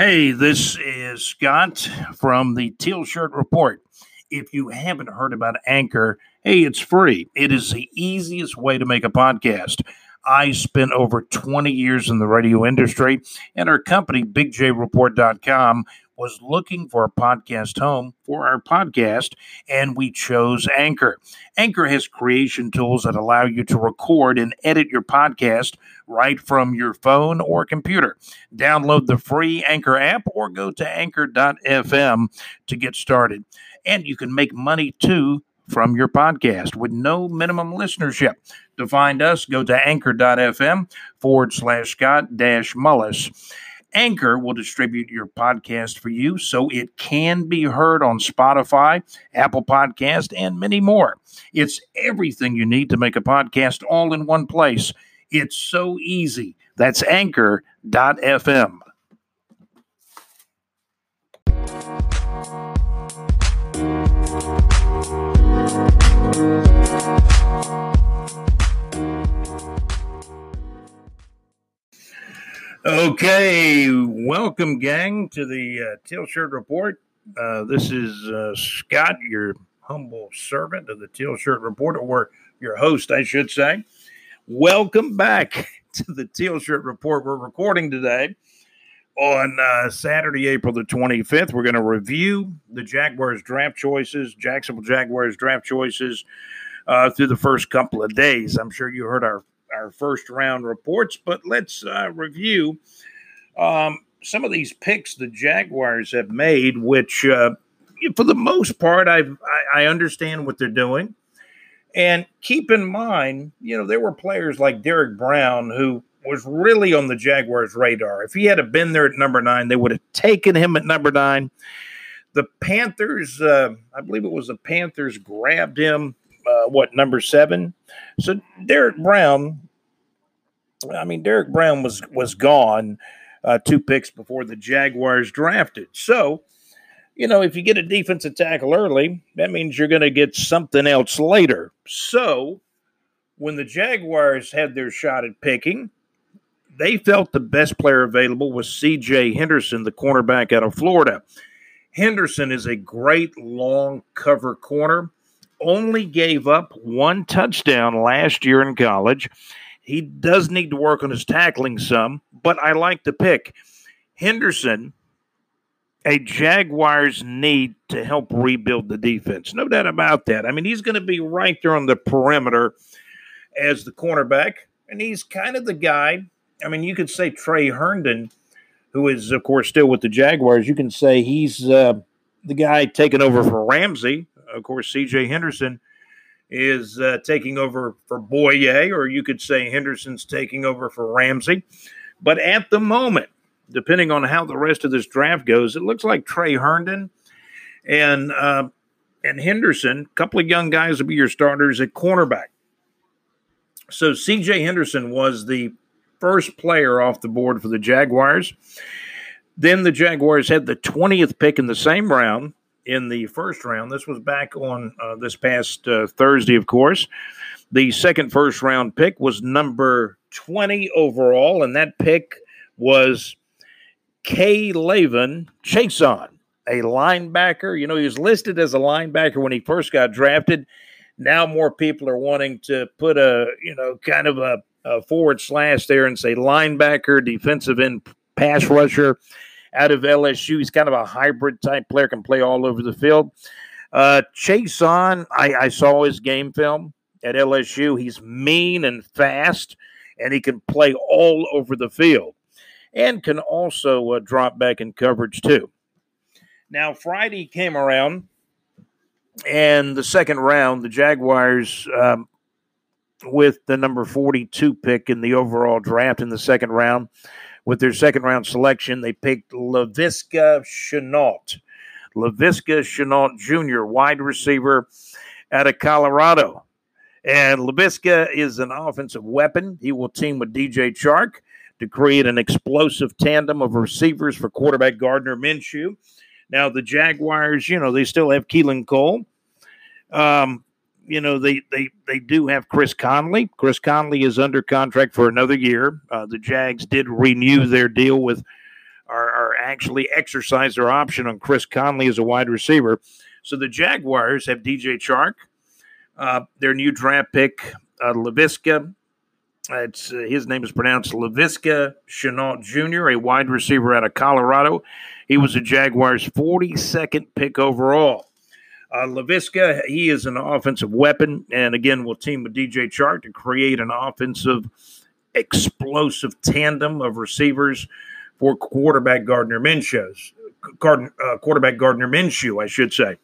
Hey, this is Scott from the Teal Shirt Report. If you haven't heard about Anchor, hey, it's free. It is the easiest way to make a podcast. I spent over 20 years in the radio industry, and our company, BigJReport.com, was looking for a podcast home for our podcast, and we chose Anchor. Anchor has creation tools that allow you to record and edit your podcast right from your phone or computer. Download the free Anchor app or go to anchor.fm to get started. And you can make money too from your podcast with no minimum listenership. To find us, go to anchor.fm forward slash Scott dash Mullis. Anchor will distribute your podcast for you so it can be heard on Spotify, Apple Podcast, and many more. It's everything you need to make a podcast all in one place. It's so easy. That's anchor.fm. Okay, welcome, gang, to the uh, Teal Shirt Report. Uh, this is uh, Scott, your humble servant of the Teal Shirt Report, or your host, I should say. Welcome back to the Teal Shirt Report. We're recording today on uh, Saturday, April the 25th. We're going to review the Jaguars draft choices, Jacksonville Jaguars draft choices uh, through the first couple of days. I'm sure you heard our our first round reports, but let's uh, review um, some of these picks the Jaguars have made, which uh, for the most part, I've, I, I understand what they're doing. And keep in mind, you know, there were players like Derrick Brown who was really on the Jaguars' radar. If he had been there at number nine, they would have taken him at number nine. The Panthers, uh, I believe it was the Panthers, grabbed him uh, what number seven. So Derrick Brown, I mean Derrick Brown was was gone uh, two picks before the Jaguars drafted. So you know if you get a defensive tackle early, that means you're going to get something else later. So when the Jaguars had their shot at picking. They felt the best player available was C.J. Henderson, the cornerback out of Florida. Henderson is a great long cover corner only gave up one touchdown last year in college. He does need to work on his tackling some, but I like the pick. Henderson, a Jaguars need to help rebuild the defense. No doubt about that. I mean, he's going to be right there on the perimeter as the cornerback, and he's kind of the guy. I mean, you could say Tre Herndon, who is, of course, still with the Jaguars, you can say he's uh, the guy taking over for Ramsey of course, C.J. Henderson is uh, taking over for Bouye, or you could say Henderson's taking over for Ramsey. But at the moment, depending on how the rest of this draft goes, it looks like Tre Herndon and uh, and Henderson, a couple of young guys, will be your starters at cornerback. So C.J. Henderson was the first player off the board for the Jaguars. Then the Jaguars had the 20th pick in the same round in the first round. This was back on uh, this past uh, Thursday, of course. The second first round pick was number 20 overall, and that pick was K'Lavon Chaisson, a linebacker. You know, he was listed as a linebacker when he first got drafted. Now more people are wanting to put a, you know, kind of a, a forward slash there and say linebacker, defensive end pass rusher out of LSU. He's kind of a hybrid type player, can play all over the field. Uh, Chaisson, I, I saw his game film at LSU. He's mean and fast, and he can play all over the field and can also uh, drop back in coverage too. Now, Friday came around, and the second round, the Jaguars, um, with the number 42 pick in the overall draft in the second round, with their second round selection, they picked Laviska Shenault. Laviska Shenault Jr., wide receiver out of Colorado. And Laviska is an offensive weapon. He will team with DJ Chark to create an explosive tandem of receivers for quarterback Gardner Minshew. Now, the Jaguars, you know, they still have Keelan Cole. Um, you know they they they do have Chris Conley. Chris Conley is under contract for another year. Uh, the Jags did renew their deal with or, are actually exercise their option on Chris Conley as a wide receiver. So the Jaguars have DJ Chark, uh, their new draft pick, uh, Laviska. It's uh, his name is pronounced Laviska Shenault Jr., a wide receiver out of Colorado. He was the Jaguars' 42nd pick overall. Uh, Laviska, he is an offensive weapon, and again, we'll team with DJ Chark to create an offensive, explosive tandem of receivers for quarterback Gardner Minshew. Gardner, uh, quarterback Gardner Minshew, I should say.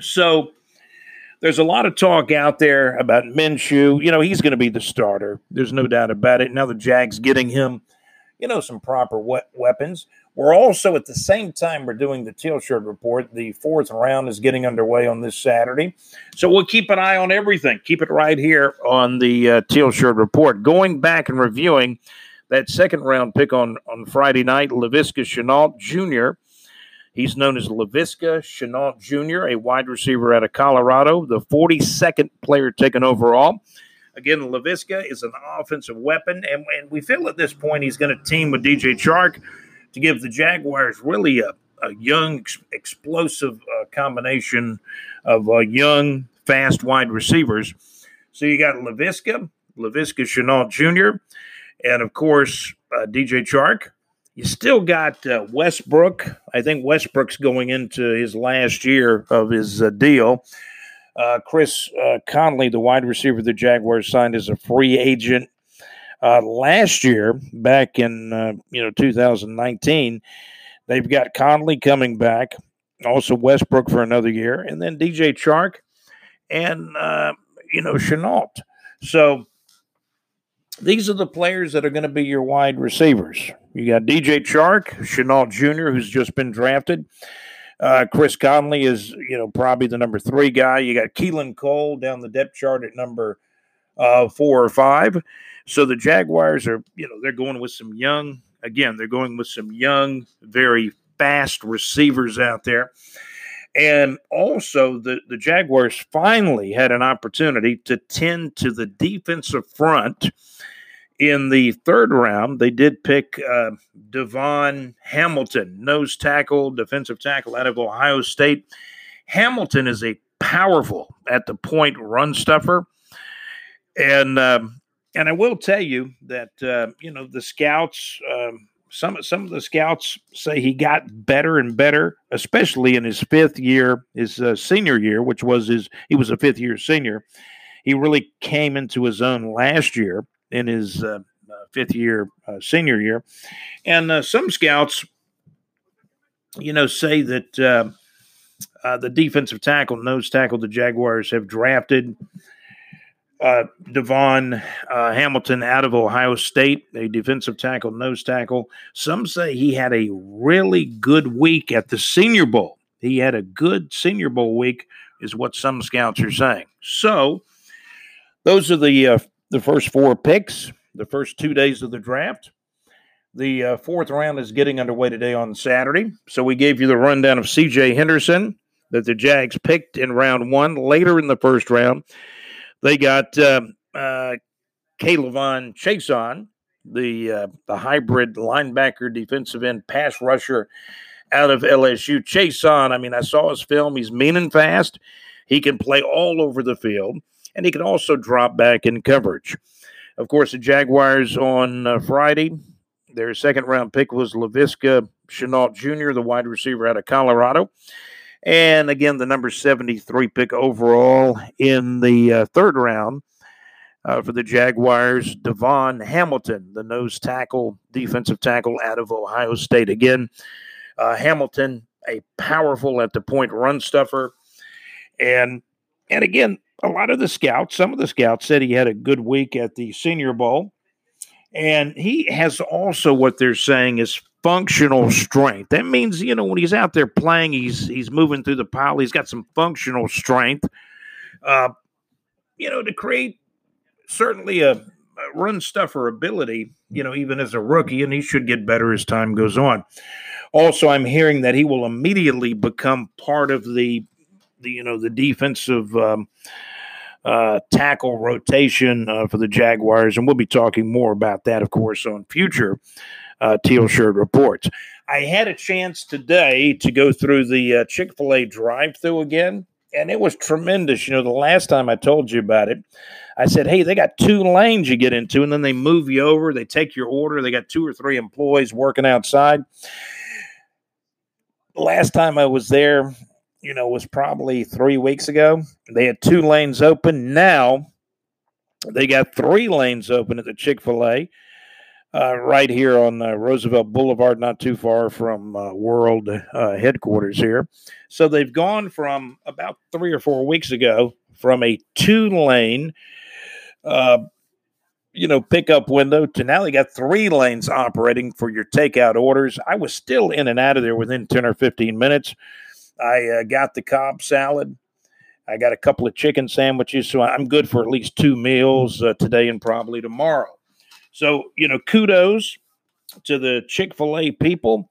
So there's a lot of talk out there about Minshew. You know, he's going to be the starter. There's no doubt about it. Now the Jags getting him, you know, some proper we- weapons. We're also at the same time we're doing the Teal Shirt report. The fourth round is getting underway on this Saturday, so we'll keep an eye on everything. Keep it right here on the uh, Teal Shirt report. Going back and reviewing that second round pick on on Friday night, Laviska Shenault Jr. He's known as Laviska Shenault Jr., a wide receiver out of Colorado, the 42nd player taken overall. Again, Laviska is an offensive weapon, and, and we feel at this point he's going to team with DJ Chark to give the Jaguars really a, a young, ex- explosive uh, combination of uh, young, fast wide receivers. So you got Laviska, Laviska Shenault Jr., and of course, uh, DJ Chark. You still got uh, Westbrook. I think Westbrook's going into his last year of his uh, deal. Uh, Chris uh, Conley, the wide receiver the Jaguars signed as a free agent uh, last year, back in uh, you know 2019. They've got Conley coming back, also Westbrook for another year, and then DJ Chark and you know Shenault. So these are the players that are going to be your wide receivers. You got DJ Chark, Shenault Jr., who's just been drafted. Uh, Chris Conley is, you know, probably the number three guy. You got Keelan Cole down the depth chart at number uh, four or five. So the Jaguars are, you know, they're going with some young, again, they're going with some young, very fast receivers out there. And also, the, the Jaguars finally had an opportunity to tend to the defensive front in the third round, they did pick uh, DaVon Hamilton, nose tackle, defensive tackle out of Ohio State. Hamilton is a powerful at the point run stuffer, and um, and I will tell you that uh, you know the scouts. Um, some some of the scouts say he got better and better, especially in his fifth year, his uh, senior year, which was his. He was a fifth year senior. He really came into his own last year in his uh, uh, fifth year, uh, senior year. And uh, some scouts, you know, say that the defensive tackle, nose tackle, the Jaguars have drafted uh, DaVon Hamilton out of Ohio State, a defensive tackle, nose tackle. Some say he had a really good week at the Senior Bowl. He had a good Senior Bowl week, is what some scouts are saying. So, those are the uh, the first four picks, the first two days of the draft. The uh, fourth round is getting underway today on Saturday. So we gave you the rundown of CJ Henderson that the Jags picked in round one. Later in the first round, they got uh, uh, K'Lavon Chaisson, the uh, the hybrid linebacker, defensive end, pass rusher out of LSU. Chaisson, I mean, I saw his film. He's mean and fast. He can play all over the field and he can also drop back in coverage. Of course, the Jaguars on uh, Friday, their second round pick was Laviska Shenault Jr., the wide receiver out of Colorado. And again, the number 73 pick overall in the uh, third round uh, for the Jaguars, DaVon Hamilton, the nose tackle, defensive tackle out of Ohio State. Again, uh, Hamilton, a powerful at the point run stuffer. And and again, a lot of the scouts, some of the scouts said he had a good week at the Senior Bowl. And he has also what they're saying is functional strength. That means, you know, when he's out there playing, he's he's moving through the pile. He's got some functional strength, uh, you know, to create certainly a, a run stuffer ability, you know, even as a rookie, and he should get better as time goes on. Also, I'm hearing that he will immediately become part of the the you know the defensive um, uh, tackle rotation uh, for the Jaguars, and we'll be talking more about that, of course, on future uh, Teal Shirt Reports. I had a chance today to go through the uh, Chick fil A drive through again, and it was tremendous. You know, the last time I told you about it, I said, hey, they got two lanes you get into, and then they move you over. They take your order. They got two or three employees working outside. Last time I was there, you know, was probably three weeks ago. They had two lanes open. Now they got three lanes open at the Chick fil A uh, right here on uh, Roosevelt Boulevard, not too far from uh, World uh, headquarters here. So they've gone from about three or four weeks ago from a two lane, uh, you know, pickup window to now they got three lanes operating for your takeout orders. I was still in and out of there within 10 or 15 minutes. I uh, got the Cobb salad. I got a couple of chicken sandwiches, so I'm good for at least two meals today and probably tomorrow. So, you know, kudos to the Chick fil A people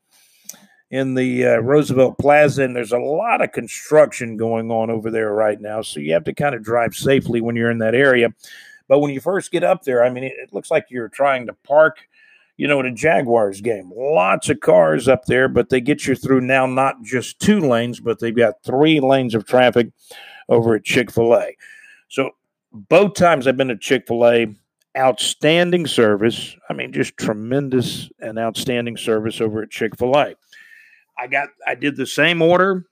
in the uh, Roosevelt Plaza. And there's a lot of construction going on over there right now. So you have to kind of drive safely when you're in that area. But when you first get up there, I mean, it, it looks like you're trying to park, you know, at a Jaguars game. Lots of cars up there, but they get you through now not just two lanes, but they've got three lanes of traffic over at Chick fil A. So both times I've been to Chick fil A, outstanding service. I mean, just tremendous and outstanding service over at Chick fil A. I got, I did the same order.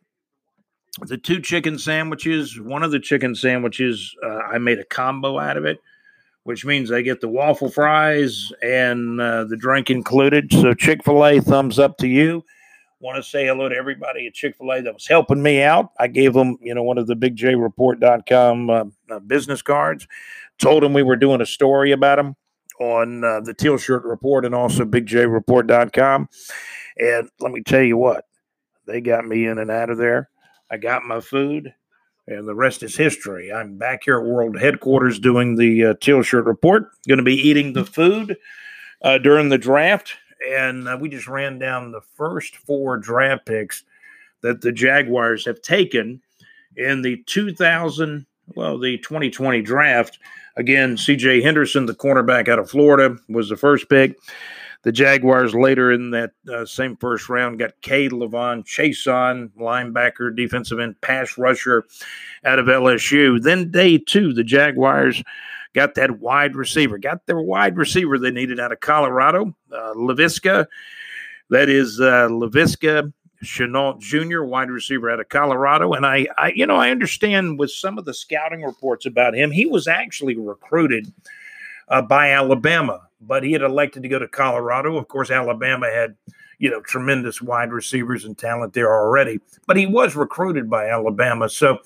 The two chicken sandwiches, one of the chicken sandwiches, uh, I made a combo out of it, which means I get the waffle fries and uh, the drink included. So, Chick fil A, thumbs up to you. Want to say hello to everybody at Chick fil A that was helping me out. I gave them, you know, one of the bigjreport.com uh, uh, business cards told him we were doing a story about him on uh, the Teal Shirt Report and also BigJReport.com. And let me tell you what, they got me in and out of there. I got my food, and the rest is history. I'm back here at World Headquarters doing the uh, Teal Shirt Report. Going to be eating the food uh, during the draft, and uh, we just ran down the first four draft picks that the Jaguars have taken in the 2000, well, the 2020 draft. Again, CJ Henderson, the cornerback out of Florida, was the first pick. The Jaguars later in that uh, same first round got K'Lavon Chaisson, linebacker, defensive end, pass rusher out of LSU. Then day two, the Jaguars got that wide receiver, got their wide receiver they needed out of Colorado, uh, Laviska. That is uh, Laviska Shenault Jr., wide receiver out of Colorado. And I, I, you know, I understand with some of the scouting reports about him, he was actually recruited uh, by Alabama, but he had elected to go to Colorado. Of course, Alabama had, you know, tremendous wide receivers and talent there already, but he was recruited by Alabama. So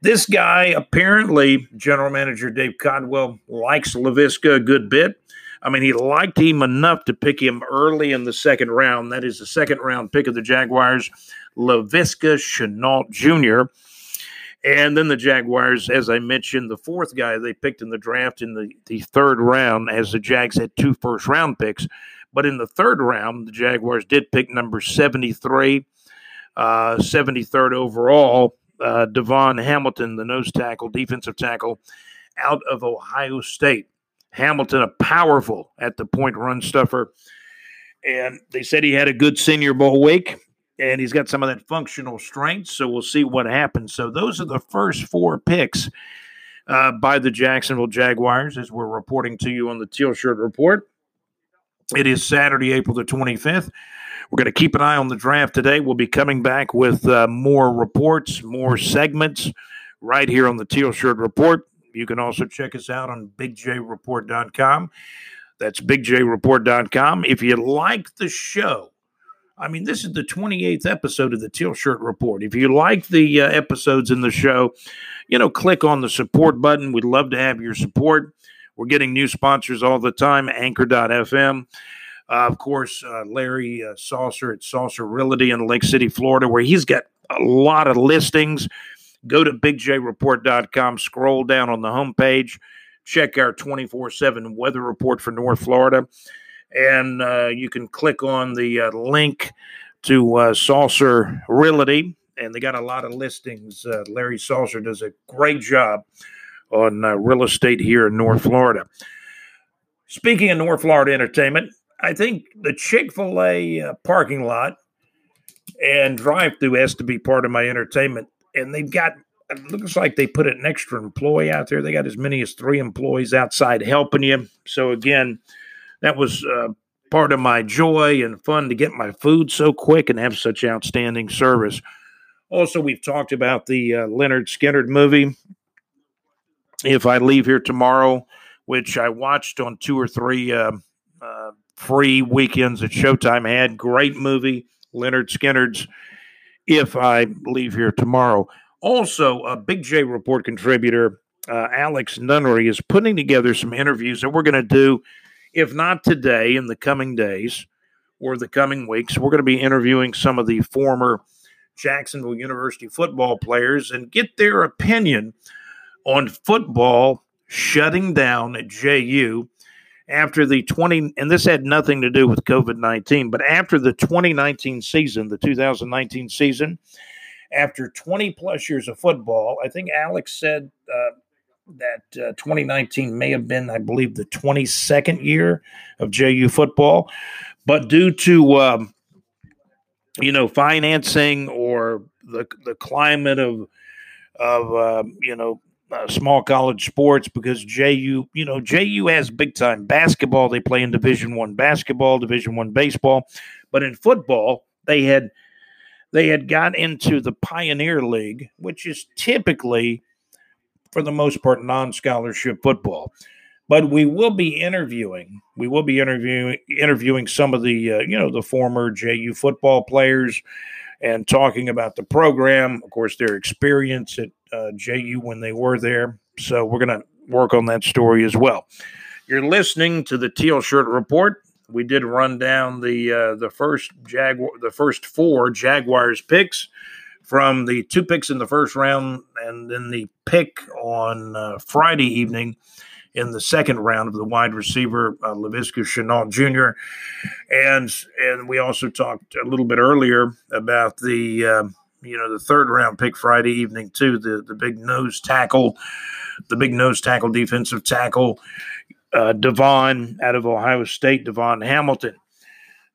this guy, apparently, general manager Dave Caldwell likes Laviska a good bit. I mean, he liked him enough to pick him early in the second round. That is the second round pick of the Jaguars, Laviska Shenault Jr. And then the Jaguars, as I mentioned, the fourth guy they picked in the draft in the, the third round, as the Jags had two first round picks. But in the third round, the Jaguars did pick number 73, uh, 73rd overall, uh, DaVon Hamilton, the nose tackle, defensive tackle out of Ohio State. Hamilton, a powerful at the point run stuffer. And they said he had a good senior bowl week and he's got some of that functional strength. So we'll see what happens. So those are the first four picks uh, by the Jacksonville Jaguars as we're reporting to you on the Teal Shirt Report. It is Saturday, April the 25th. We're going to keep an eye on the draft today. We'll be coming back with uh, more reports, more segments right here on the Teal Shirt Report. You can also check us out on bigjreport.com. That's bigjreport.com. If you like the show, I mean, this is the 28th episode of the Teal Shirt Report. If you like the uh, episodes in the show, you know, click on the support button. We'd love to have your support. We're getting new sponsors all the time, anchor.fm. Uh, of course, uh, Larry uh, Saucer at Saucer Realty in Lake City, Florida, where he's got a lot of listings Go to bigjreport.com, scroll down on the homepage, check our 24 7 weather report for North Florida, and uh, you can click on the uh, link to uh, Saucer Realty. And they got a lot of listings. Uh, Larry Saucer does a great job on uh, real estate here in North Florida. Speaking of North Florida entertainment, I think the Chick fil A uh, parking lot and drive through has to be part of my entertainment. And they've got, it looks like they put an extra employee out there. They got as many as three employees outside helping you. So, again, that was uh, part of my joy and fun to get my food so quick and have such outstanding service. Also, we've talked about the uh, Lynyrd Skynyrd movie. If I leave here tomorrow, which I watched on two or three uh, uh, free weekends at Showtime, had great movie. Lynyrd Skynyrd's If I Leave Here Tomorrow. Also, a Big J Report contributor, uh, Alex Nunnery, is putting together some interviews that we're going to do, if not today, in the coming days or the coming weeks. We're going to be interviewing some of the former Jacksonville University football players and get their opinion on football shutting down at JU after the 20 and this had nothing to do with COVID-19 but after the 2019 season the 2019 season after 20 plus years of football I think Alex said uh, that uh, 2019 may have been I believe the 22nd year of JU football. But due to um, you know financing or the the climate of of uh, you know uh, small college sports because JU, you know, JU has big time basketball. They play in Division One basketball, Division One baseball, but in football they had they had got into the Pioneer League, which is typically, for the most part, non scholarship football. But we will be interviewing. We will be interviewing interviewing some of the uh, you know the former JU football players and talking about the program, of course, their experience at uh, JU when they were there. So we're going to work on that story as well. You're listening to the Teal Shirt Report. We did run down the uh, the first Jaguar, the first four Jaguars picks from the two picks in the first round, and then the pick on uh, Friday evening in the second round of the wide receiver uh, Laviska Shenault Jr. And and we also talked a little bit earlier about the uh, you know the third round pick Friday evening too the the big nose tackle, the big nose tackle defensive tackle uh, DaVon out of Ohio State, DaVon Hamilton.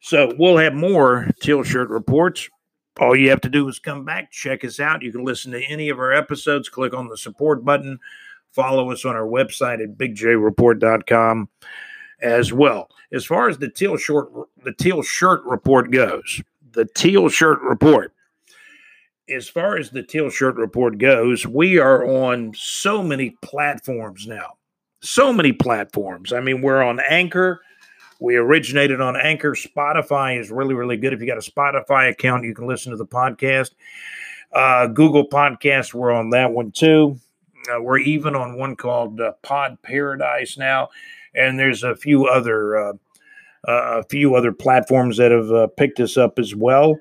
So we'll have more teal shirt reports. All you have to do is come back, check us out. You can listen to any of our episodes, click on the support button Follow us on our website at bigjreport.com as well. As far as the teal short the teal shirt report goes, the teal shirt report. As far as the teal shirt report goes, we are on so many platforms now. So many platforms. I mean, we're on Anchor. We originated on Anchor. Spotify is really, really good. If you got a Spotify account, you can listen to the podcast. Uh, Google Podcast, we're on that one too. Uh, we're even on one called uh, Pod Paradise now, and there's a few other uh a few other platforms that have uh, picked us up as well.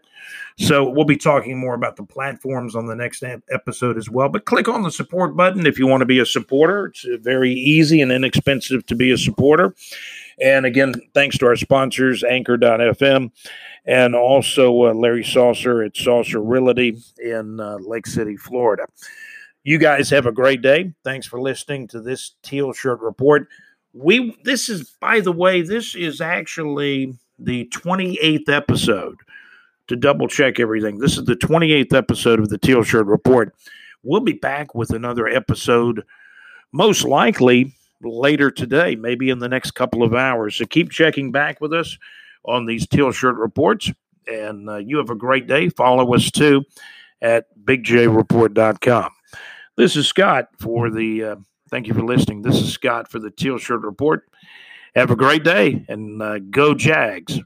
So we'll be talking more about the platforms on the next episode as well. But click on the support button if you want to be a supporter. It's uh, very easy and inexpensive to be a supporter. And again, thanks to our sponsors, Anchor.fm, and also uh, Larry Saucer at Saucer Realty in uh, Lake City, Florida. You guys have a great day. Thanks for listening to this Teal Shirt Report. We this is by the way, this is actually the 28th episode. To double check everything, this is the 28th episode of the Teal Shirt Report. We'll be back with another episode, most likely later today, maybe in the next couple of hours. So keep checking back with us on these Teal Shirt Reports. And uh, you have a great day. Follow us too at bigjreport.com. This is Scott for the. Uh, thank you for listening. This is Scott for the Teal Shirt Report. Have a great day and uh, go Jags.